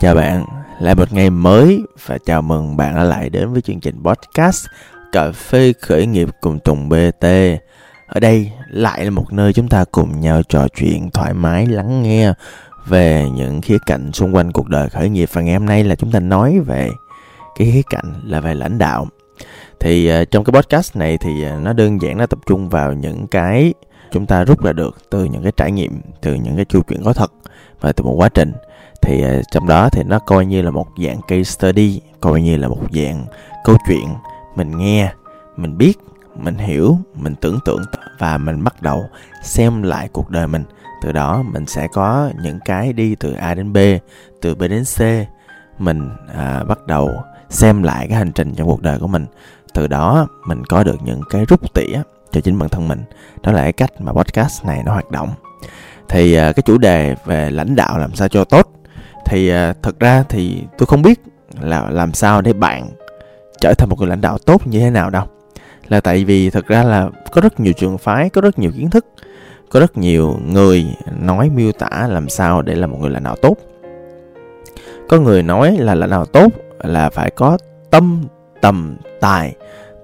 Chào bạn, lại một ngày mới và chào mừng bạn đã lại đến với chương trình podcast Cà phê khởi nghiệp cùng Tùng BT. Ở đây lại là một nơi chúng ta cùng nhau trò chuyện thoải mái lắng nghe về những khía cạnh xung quanh cuộc đời khởi nghiệp và ngày hôm nay là chúng ta nói về cái khía cạnh là về lãnh đạo. Thì ờ, trong cái podcast này thì ờ, nó đơn giản nó tập trung vào những cái chúng ta rút ra được từ những cái trải nghiệm, từ những cái câu chuyện có thật và từ một quá trình thì ờ, trong đó thì nó coi như là một dạng case study coi như là một dạng câu chuyện. Mình nghe mình biết mình hiểu mình tưởng tượng và mình bắt đầu xem lại cuộc đời mình. Từ đó mình sẽ có những cái đi từ a đến b từ b đến c. Mình à, bắt đầu xem lại cái hành trình trong cuộc đời của mình. Từ đó mình có được những cái rút tỉa cho chính bản thân mình. Đó là cái cách mà podcast này nó hoạt động. Thì à, cái chủ đề về lãnh đạo làm sao cho tốt thì à, thật ra thì tôi không biết là làm sao để bạn trở thành một người lãnh đạo tốt như thế nào đâu. Là tại vì thật ra là có rất nhiều trường phái có rất nhiều kiến thức có rất nhiều người nói miêu tả làm sao để là một người lãnh đạo tốt. Có người nói là lãnh đạo tốt là phải có tâm tầm tài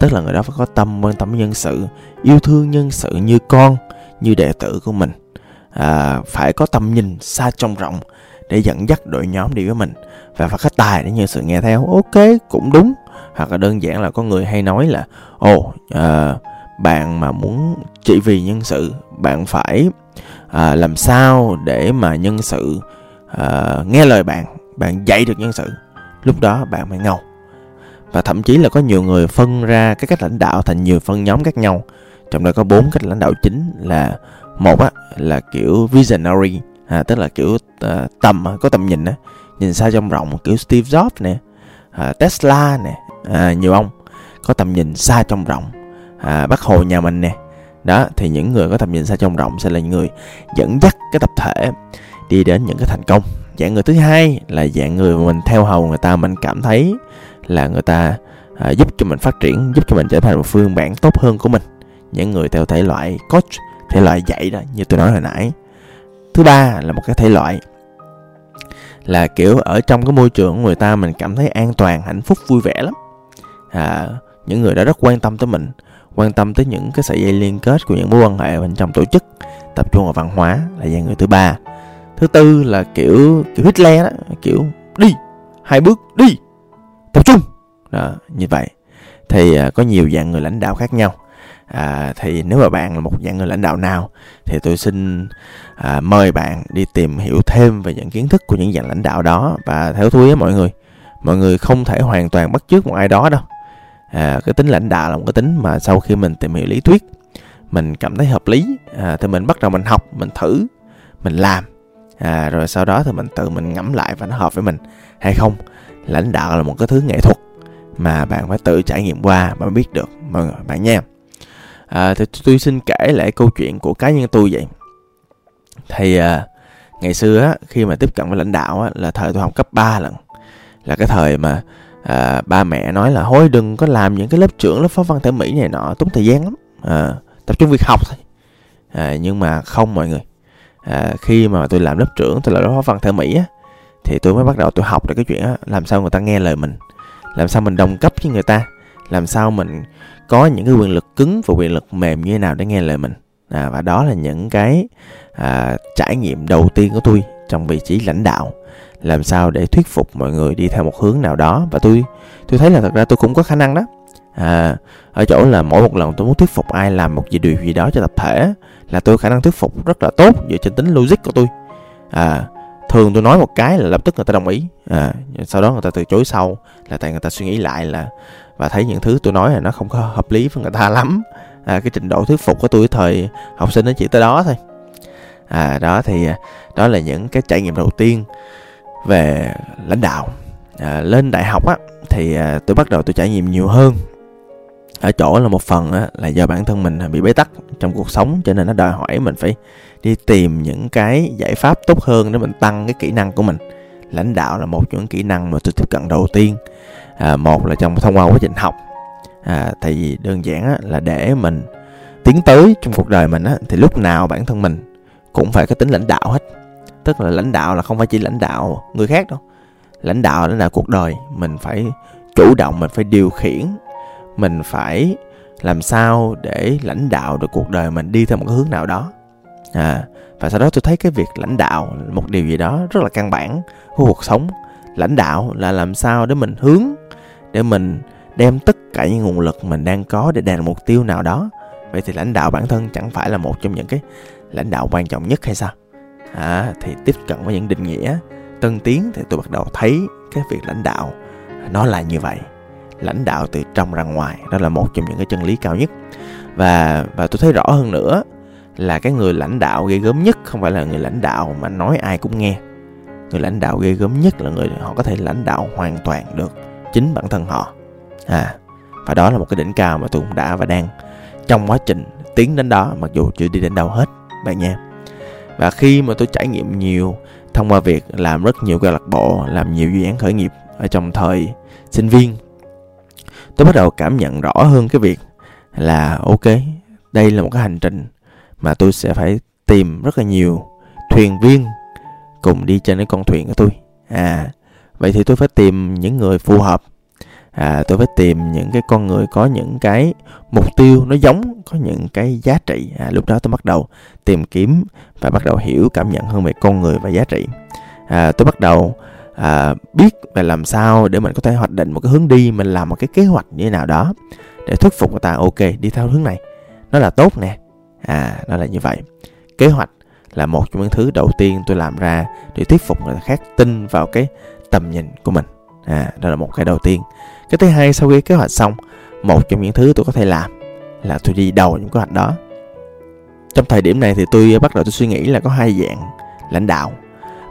tức là người đó phải có tâm quan tâm nhân sự yêu thương nhân sự như con như đệ tử của mình. À, phải có tầm nhìn xa trông rộng để dẫn dắt đội nhóm đi với mình. Và phải có tài để như sự nghe theo. Ok cũng đúng. Hoặc là đơn giản là có người hay nói là ồ oh, uh, bạn mà muốn chỉ vì nhân sự bạn phải uh, làm sao để mà nhân sự uh, nghe lời bạn bạn dạy được nhân sự. Lúc đó bạn mới ngầu. Và thậm chí là có nhiều người phân ra cái cách lãnh đạo thành nhiều phân nhóm khác nhau. Trong đó có bốn cách lãnh đạo chính là một á là kiểu visionary à, tức là kiểu à, tầm à, có tầm nhìn á. Nhìn xa trong rộng kiểu Steve Jobs nè à, Tesla nè à, nhiều ông có tầm nhìn xa trong rộng. À, bác hồ nhà mình nè. Đó thì những người có tầm nhìn xa trong rộng sẽ là những người dẫn dắt cái tập thể đi đến những cái thành công. Dạng người thứ hai là dạng người mà mình theo hầu người ta mình cảm thấy là người ta à, giúp cho mình phát triển giúp cho mình trở thành một phương bản tốt hơn của mình. Những người theo thể loại coach thể loại dạy đó như tôi nói hồi nãy thứ ba là một cái thể loại là kiểu ở trong cái môi trường của người ta mình cảm thấy an toàn hạnh phúc vui vẻ lắm. À, những người đó rất quan tâm tới mình quan tâm tới những cái sợi dây liên kết của những mối quan hệ bên trong tổ chức tập trung vào văn hóa là dạng người thứ ba. Thứ tư là kiểu kiểu Hitler đó kiểu đi hai bước đi tập trung. Đó như vậy. Thì à, có nhiều dạng người lãnh đạo khác nhau à, thì nếu mà bạn là một dạng người lãnh đạo nào thì tôi xin à, mời bạn đi tìm hiểu thêm về những kiến thức của những dạng lãnh đạo đó. Và theo tôi á mọi người mọi người không thể hoàn toàn bắt chước một ai đó đâu. À, cái tính lãnh đạo là một cái tính mà sau khi mình tìm hiểu lý thuyết mình cảm thấy hợp lý à, thì mình bắt đầu mình học mình thử mình làm. À, rồi sau đó thì mình tự mình ngẫm lại và nó hợp với mình hay không. Lãnh đạo là một cái thứ nghệ thuật mà bạn phải tự trải nghiệm qua mà biết được mọi người bạn nha à, thì tôi xin kể lại câu chuyện của cá nhân tôi vậy. Thì à, ngày xưa á, khi mà tiếp cận với lãnh đạo á, là thời tôi học cấp 3 lần là cái thời mà à, ba mẹ nói là hối đừng có làm những cái lớp trưởng lớp phó văn thể mỹ này nọ tốn thời gian lắm. À, tập trung việc học thôi. À, nhưng mà không mọi người. À, khi mà tôi làm lớp trưởng tôi là lớp phó văn thể mỹ á thì tôi mới bắt đầu tôi học được cái chuyện á làm sao người ta nghe lời mình làm sao mình đồng cấp với người ta làm sao mình có những cái quyền lực cứng và quyền lực mềm như thế nào để nghe lời mình. À, và đó là những cái à, trải nghiệm đầu tiên của tôi trong vị trí lãnh đạo. Làm sao để thuyết phục mọi người đi theo một hướng nào đó. Và tôi tôi thấy là thật ra tôi cũng có khả năng đó. À, ở chỗ là mỗi một lần tôi muốn thuyết phục ai làm một gì điều gì đó cho tập thể là tôi khả năng thuyết phục rất là tốt dựa trên tính logic của tôi. À, thường tôi nói một cái là lập tức người ta đồng ý. À, sau đó người ta từ chối sau là tại người ta suy nghĩ lại là và thấy những thứ tôi nói là nó không có hợp lý với người ta lắm. À, cái trình độ thuyết phục của tôi thời học sinh nó chỉ tới đó thôi. À đó thì à, đó là những cái trải nghiệm đầu tiên về lãnh đạo. À, lên đại học á thì à, tôi bắt đầu tôi trải nghiệm nhiều hơn. Ở chỗ là một phần á, là do bản thân mình bị bế tắc trong cuộc sống cho nên nó đòi hỏi mình phải đi tìm những cái giải pháp tốt hơn để mình tăng cái kỹ năng của mình lãnh đạo là một trong những kỹ năng mà tôi tiếp cận đầu tiên. À, một là trong thông qua quá trình học. À, tại vì đơn giản á, là để mình tiến tới trong cuộc đời mình á, thì lúc nào bản thân mình cũng phải có tính lãnh đạo hết. Tức là lãnh đạo là không phải chỉ lãnh đạo người khác đâu. Lãnh đạo lãnh đạo cuộc đời. Mình phải chủ động mình phải điều khiển mình phải làm sao để lãnh đạo được cuộc đời mình đi theo một cái hướng nào đó à và sau đó tôi thấy cái việc lãnh đạo một điều gì đó rất là căn bản của cuộc sống. Lãnh đạo là làm sao để mình hướng để mình đem tất cả những nguồn lực mình đang có để đạt mục tiêu nào đó. Vậy thì lãnh đạo bản thân chẳng phải là một trong những cái lãnh đạo quan trọng nhất hay sao? À, thì tiếp cận với những định nghĩa tân tiến thì tôi bắt đầu thấy cái việc lãnh đạo nó là như vậy. Lãnh đạo từ trong ra ngoài đó là một trong những cái chân lý cao nhất. Và và tôi thấy rõ hơn nữa là cái người lãnh đạo ghê gớm nhất, không phải là người lãnh đạo mà nói ai cũng nghe. Người lãnh đạo ghê gớm nhất là người họ có thể lãnh đạo hoàn toàn được chính bản thân họ. À và đó là một cái đỉnh cao mà tôi cũng đã và đang trong quá trình tiến đến đó, mặc dù chưa đi đến đâu hết, bạn nha. Và khi mà tôi trải nghiệm nhiều thông qua việc làm rất nhiều câu lạc bộ, làm nhiều dự án khởi nghiệp ở trong thời sinh viên, tôi bắt đầu cảm nhận rõ hơn cái việc là, ok, đây là một cái hành trình mà tôi sẽ phải tìm rất là nhiều thuyền viên cùng đi trên cái con thuyền của tôi. À vậy thì tôi phải tìm những người phù hợp. À, tôi phải tìm những cái con người có những cái mục tiêu nó giống có những cái giá trị. À, lúc đó tôi bắt đầu tìm kiếm và bắt đầu hiểu cảm nhận hơn về con người và giá trị. À, tôi bắt đầu à, biết về làm sao để mình có thể hoạch định một cái hướng đi mình làm một cái kế hoạch như thế nào đó để thuyết phục người ta. Ok đi theo hướng này. Nó là tốt nè à nó là như vậy. Kế hoạch là một trong những thứ đầu tiên tôi làm ra để thuyết phục người khác tin vào cái tầm nhìn của mình. À đó là một cái đầu tiên. Cái thứ hai, sau khi kế hoạch xong, một trong những thứ tôi có thể làm là tôi đi đầu những kế hoạch đó. Trong thời điểm này thì tôi bắt đầu tôi suy nghĩ là có hai dạng lãnh đạo.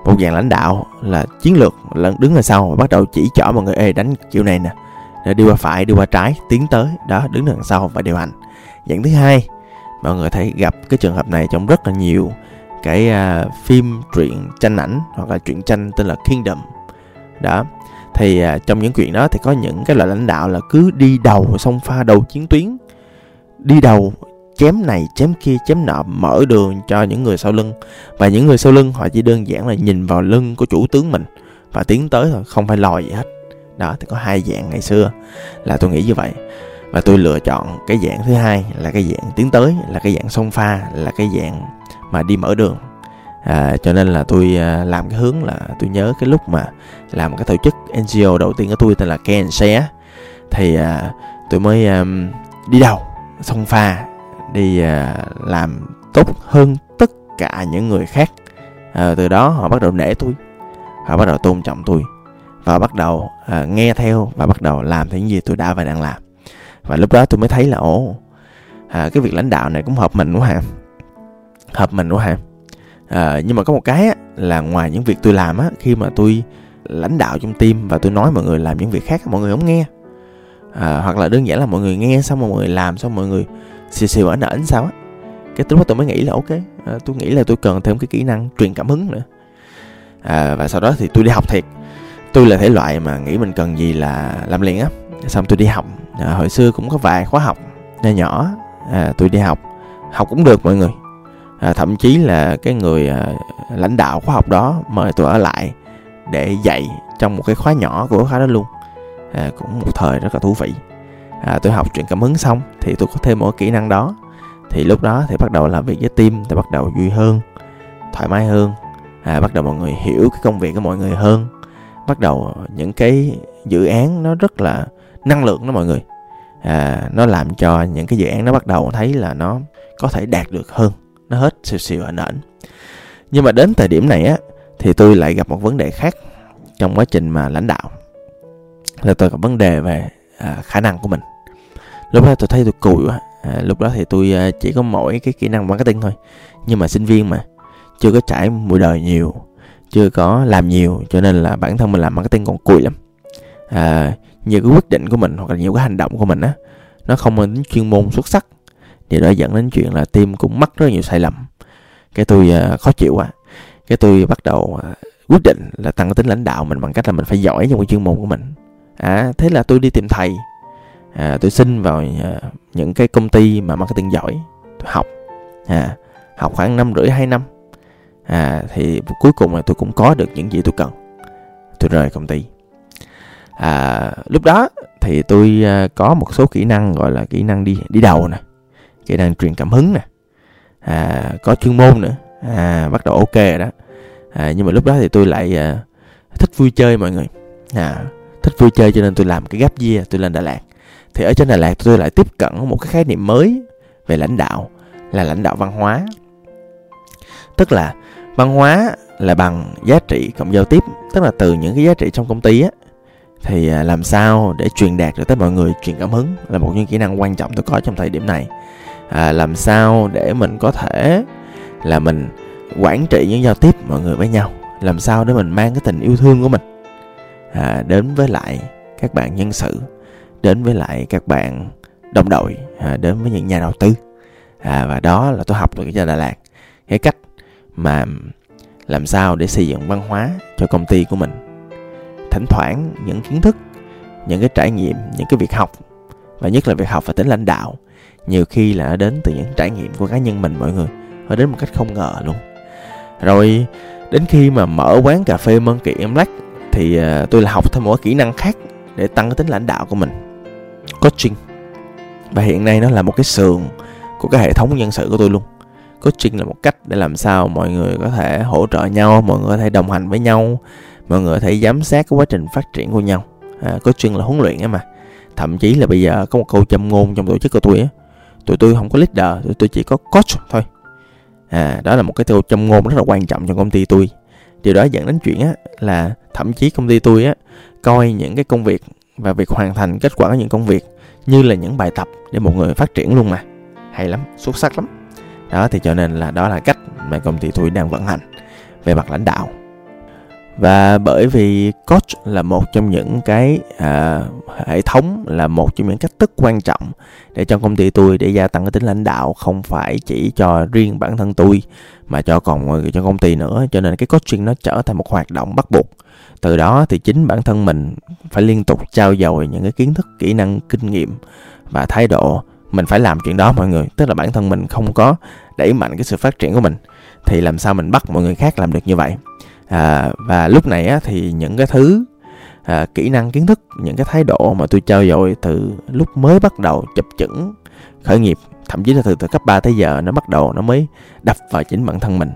Một dạng lãnh đạo là chiến lược, là đứng ở sau và bắt đầu chỉ chở mọi người, ê, đánh kiểu này nè, để đi qua phải, đi qua trái, tiến tới. Đó, đứng đằng sau và điều hành. Dạng thứ hai mọi người thấy gặp cái trường hợp này trong rất là nhiều cái uh, phim truyện tranh ảnh hoặc là truyện tranh tên là Kingdom. Đó thì uh, trong những chuyện đó thì có những cái loại lãnh đạo là cứ đi đầu xông pha đầu chiến tuyến đi đầu chém này chém kia chém nọ mở đường cho những người sau lưng. Và những người sau lưng họ chỉ đơn giản là nhìn vào lưng của chủ tướng mình và tiến tới thôi không phải lòi gì hết. Đó thì có hai dạng ngày xưa là tôi nghĩ như vậy và tôi lựa chọn cái dạng thứ hai là cái dạng tiến tới là cái dạng song pha là cái dạng mà đi mở đường. À, cho nên là tôi à, làm cái hướng là tôi nhớ cái lúc mà làm cái tổ chức NGO đầu tiên của tôi tên là ken Share thì à, tôi mới à, đi đầu song pha đi à, làm tốt hơn tất cả những người khác. À, từ đó họ bắt đầu nể tôi họ bắt đầu tôn trọng tôi và bắt đầu à, nghe theo và bắt đầu làm những gì tôi đã và đang làm và lúc đó tôi mới thấy là ồ à, cái việc lãnh đạo này cũng hợp mình quá ha. Hợp mình quá ha. À, nhưng mà có một cái á, là ngoài những việc tôi làm á khi mà tôi lãnh đạo trong team và tôi nói mọi người làm những việc khác mọi người không nghe. À, hoặc là đơn giản là mọi người nghe xong mọi người làm xong mọi người xìu xìu ở nển sao á. Cái lúc đó tôi mới nghĩ là ok à, tôi nghĩ là tôi cần thêm cái kỹ năng truyền cảm hứng nữa. À, và sau đó thì tôi đi học thiệt. Tôi là thể loại mà nghĩ mình cần gì là làm liền á. Xong tôi đi học à, hồi xưa cũng có vài khóa học nhỏ nhỏ à, tôi đi học. Học cũng được mọi người. À, thậm chí là cái người à, lãnh đạo khóa học đó mời tôi ở lại để dạy trong một cái khóa nhỏ của khóa đó luôn. À, cũng một thời rất là thú vị. À, tôi học chuyện cảm hứng xong thì tôi có thêm một kỹ năng đó. Thì lúc đó thì bắt đầu làm việc với team thì bắt đầu vui hơn thoải mái hơn. À, bắt đầu mọi người hiểu cái công việc của mọi người hơn. Bắt đầu những cái dự án nó rất là năng lượng đó mọi người. À, nó làm cho những cái dự án nó bắt đầu thấy là nó có thể đạt được hơn nó hết xìu xìu ảnh ảnh. Nhưng mà đến thời điểm này á thì tôi lại gặp một vấn đề khác trong quá trình mà lãnh đạo. Là tôi gặp vấn đề về à, khả năng của mình. Lúc đó tôi thấy tôi cùi quá. À, lúc đó thì tôi à, chỉ có mỗi cái kỹ năng marketing thôi. Nhưng mà sinh viên mà chưa có trải mùi đời nhiều chưa có làm nhiều cho nên là bản thân mình làm marketing còn cùi lắm. À, nhiều cái quyết định của mình hoặc là nhiều cái hành động của mình á nó không mang tính chuyên môn xuất sắc. Thì đó dẫn đến chuyện là team cũng mắc rất nhiều sai lầm. Cái tôi uh, khó chịu quá. Cái tôi bắt đầu uh, quyết định là tăng cái tính lãnh đạo mình bằng cách là mình phải giỏi trong cái chuyên môn của mình. À thế là tôi đi tìm thầy. À, tôi xin vào uh, những cái công ty mà marketing giỏi. Tôi học. À học khoảng năm rưỡi hai năm. À thì cuối cùng là tôi cũng có được những gì tôi cần. Tôi rời công ty à, lúc đó thì tôi à, có một số kỹ năng gọi là kỹ năng đi đi đầu nè kỹ năng truyền cảm hứng nè à, có chuyên môn nữa à, bắt đầu ok rồi đó. À, nhưng mà lúc đó thì tôi lại à, thích vui chơi mọi người à, thích vui chơi cho nên tôi làm cái gap year tôi lên Đà Lạt. Thì ở trên Đà Lạt tôi lại tiếp cận một cái khái niệm mới về lãnh đạo là lãnh đạo văn hóa. Tức là văn hóa là bằng giá trị cộng giao tiếp tức là từ những cái giá trị trong công ty á thì à, làm sao để truyền đạt được tới mọi người truyền cảm hứng là một những kỹ năng quan trọng tôi có trong thời điểm này. À, làm sao để mình có thể là mình quản trị những giao tiếp mọi người với nhau. Làm sao để mình mang cái tình yêu thương của mình à, đến với lại các bạn nhân sự đến với lại các bạn đồng đội à, đến với những nhà đầu tư. À, và đó là tôi học được ở Đà Lạt. Cái cách mà làm sao để xây dựng văn hóa cho công ty của mình thỉnh thoảng những kiến thức, những cái trải nghiệm, những cái việc học, và nhất là việc học và tính lãnh đạo, nhiều khi là nó đến từ những trải nghiệm của cá nhân mình mọi người, nó đến một cách không ngờ luôn. Rồi, đến khi mà mở quán cà phê Mân Kỳ Em lắc thì à, tôi là học thêm một kỹ năng khác để tăng cái tính lãnh đạo của mình, coaching. Và hiện nay nó là một cái sườn của cái hệ thống nhân sự của tôi luôn. Coaching là một cách để làm sao mọi người có thể hỗ trợ nhau, mọi người có thể đồng hành với nhau mọi người có thể giám sát cái quá trình phát triển của nhau. À, coaching là huấn luyện á mà. Thậm chí là bây giờ có một câu châm ngôn trong tổ chức của tôi á. Tụi tôi không có leader tụi tôi chỉ có coach thôi. À đó là một cái câu châm ngôn rất là quan trọng trong công ty tôi. Điều đó dẫn đến chuyện á là thậm chí công ty tôi á coi những cái công việc và việc hoàn thành kết quả của những công việc như là những bài tập để một người phát triển luôn mà. Hay lắm xuất sắc lắm. Đó thì cho nên là đó là cách mà công ty tôi đang vận hành về mặt lãnh đạo và bởi vì coach là một trong những cái à, hệ thống là một trong những cách thức quan trọng để cho công ty tôi để gia tăng cái tính lãnh đạo không phải chỉ cho riêng bản thân tôi mà cho còn cho công ty nữa. Cho nên cái coaching nó trở thành một hoạt động bắt buộc. Từ đó thì chính bản thân mình phải liên tục trao dồi những cái kiến thức kỹ năng kinh nghiệm và thái độ. Mình phải làm chuyện đó mọi người tức là bản thân mình không có đẩy mạnh cái sự phát triển của mình thì làm sao mình bắt mọi người khác làm được như vậy? À, và lúc này á, thì những cái thứ à, kỹ năng kiến thức những cái thái độ mà tôi trao dồi từ lúc mới bắt đầu chập chững khởi nghiệp thậm chí là từ từ cấp 3 tới giờ nó bắt đầu nó mới đập vào chính bản thân mình.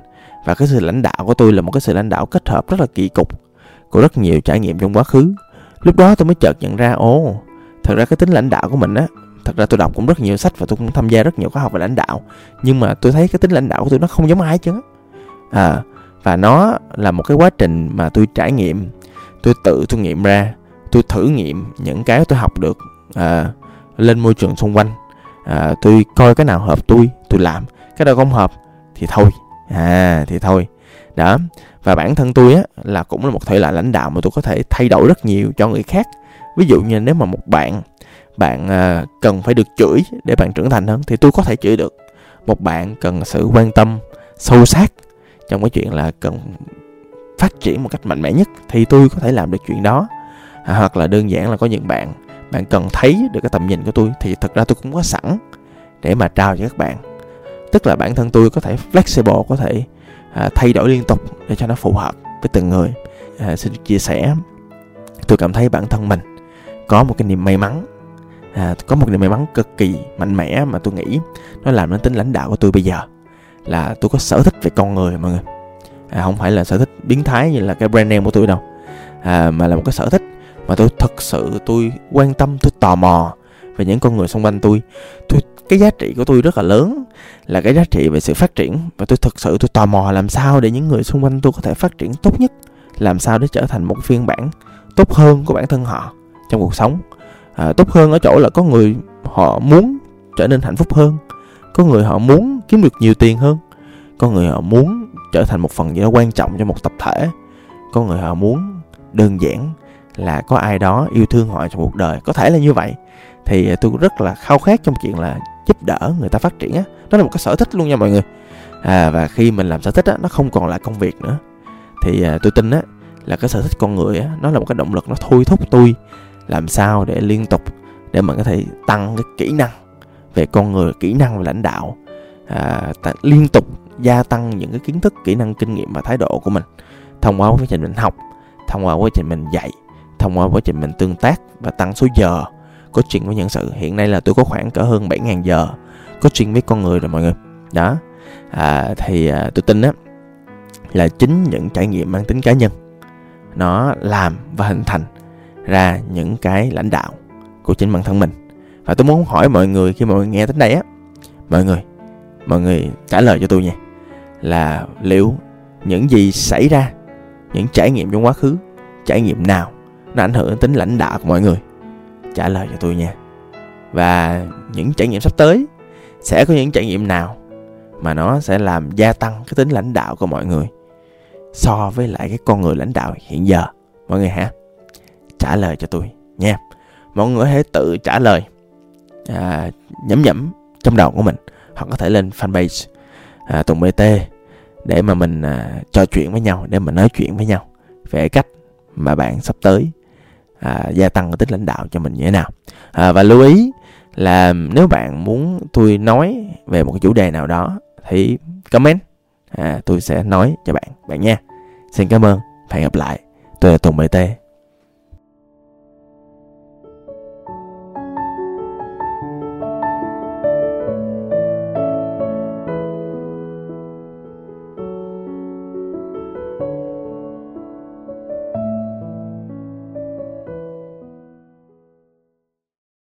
Và cái sự lãnh đạo của tôi là một cái sự lãnh đạo kết hợp rất là kỳ cục của rất nhiều trải nghiệm trong quá khứ. Lúc đó tôi mới chợt nhận ra ồ thật ra cái tính lãnh đạo của mình á thật ra tôi đọc cũng rất nhiều sách và tôi cũng tham gia rất nhiều khóa học về lãnh đạo nhưng mà tôi thấy cái tính lãnh đạo của tôi nó không giống ai chứ à và nó là một cái quá trình mà tôi trải nghiệm. Tôi tự tôi nghiệm ra tôi thử nghiệm những cái tôi học được à, lên môi trường xung quanh. À, tôi coi cái nào hợp tôi tôi làm. Cái nào không hợp thì thôi. À thì thôi. Đó. Và bản thân tôi á là cũng là một thể loại lãnh đạo mà tôi có thể thay đổi rất nhiều cho người khác. Ví dụ như nếu mà một bạn bạn à, cần phải được chửi để bạn trưởng thành hơn thì tôi có thể chửi được. Một bạn cần sự quan tâm sâu sát trong cái chuyện là cần phát triển một cách mạnh mẽ nhất thì tôi có thể làm được chuyện đó. À, hoặc là đơn giản là có những bạn bạn cần thấy được cái tầm nhìn của tôi thì thật ra tôi cũng có sẵn để mà trao cho các bạn. Tức là bản thân tôi có thể flexible có thể à, thay đổi liên tục để cho nó phù hợp với từng người. À, xin chia sẻ. Tôi cảm thấy bản thân mình có một cái niềm may mắn. À, có một niềm may mắn cực kỳ mạnh mẽ mà tôi nghĩ nó làm nên tính lãnh đạo của tôi bây giờ là tôi có sở thích về con người mọi người. À, không phải là sở thích biến thái như là cái brand name của tôi đâu. À, mà là một cái sở thích mà tôi thực sự tôi quan tâm tôi tò mò về những con người xung quanh tôi. Tôi cái giá trị của tôi rất là lớn là cái giá trị về sự phát triển và tôi thực sự tôi tò mò làm sao để những người xung quanh tôi có thể phát triển tốt nhất làm sao để trở thành một phiên bản tốt hơn của bản thân họ trong cuộc sống. À, tốt hơn ở chỗ là có người họ muốn trở nên hạnh phúc hơn có người họ muốn kiếm được nhiều tiền hơn. Có người họ muốn trở thành một phần gì đó quan trọng cho một tập thể. Có người họ muốn đơn giản là có ai đó yêu thương họ trong cuộc đời. Có thể là như vậy. Thì tôi rất là khao khát trong chuyện là giúp đỡ người ta phát triển á. Đó là một cái sở thích luôn nha mọi người. À, và khi mình làm sở thích á nó không còn là công việc nữa. Thì à, tôi tin á là cái sở thích con người á nó là một cái động lực nó thôi thúc tôi làm sao để liên tục để mình có thể tăng cái kỹ năng về con người kỹ năng và lãnh đạo à, liên tục gia tăng những cái kiến thức kỹ năng kinh nghiệm và thái độ của mình. Thông qua quá trình mình học thông qua quá trình mình dạy thông qua quá trình mình tương tác và tăng số giờ coaching với nhân sự. Hiện nay là tôi có khoảng cỡ hơn 7.000 giờ coaching với con người rồi mọi người. Đó. À, thì à, tôi tin á là chính những trải nghiệm mang tính cá nhân nó làm và hình thành ra những cái lãnh đạo của chính bản thân mình và tôi muốn hỏi mọi người, khi mọi người nghe đến đây á, mọi người mọi người trả lời cho tôi nha, là liệu những gì xảy ra, những trải nghiệm trong quá khứ, trải nghiệm nào, nó ảnh hưởng đến tính lãnh đạo của mọi người? Trả lời cho tôi nha. Và những trải nghiệm sắp tới, sẽ có những trải nghiệm nào mà nó sẽ làm gia tăng cái tính lãnh đạo của mọi người so với lại cái con người lãnh đạo hiện giờ? Mọi người hả? Trả lời cho tôi nha. Mọi người hãy tự trả lời à, nhẩm nhẩm trong đầu của mình. Hoặc có thể lên fanpage à, tùng bt để mà mình à, trò chuyện với nhau để mình nói chuyện với nhau về cách mà bạn sắp tới à, gia tăng cái tính lãnh đạo cho mình như thế nào. À, và lưu ý là nếu bạn muốn tôi nói về một cái chủ đề nào đó thì comment à, tôi sẽ nói cho bạn bạn nha. Xin cảm ơn và hẹn gặp lại. Tôi là tùng bt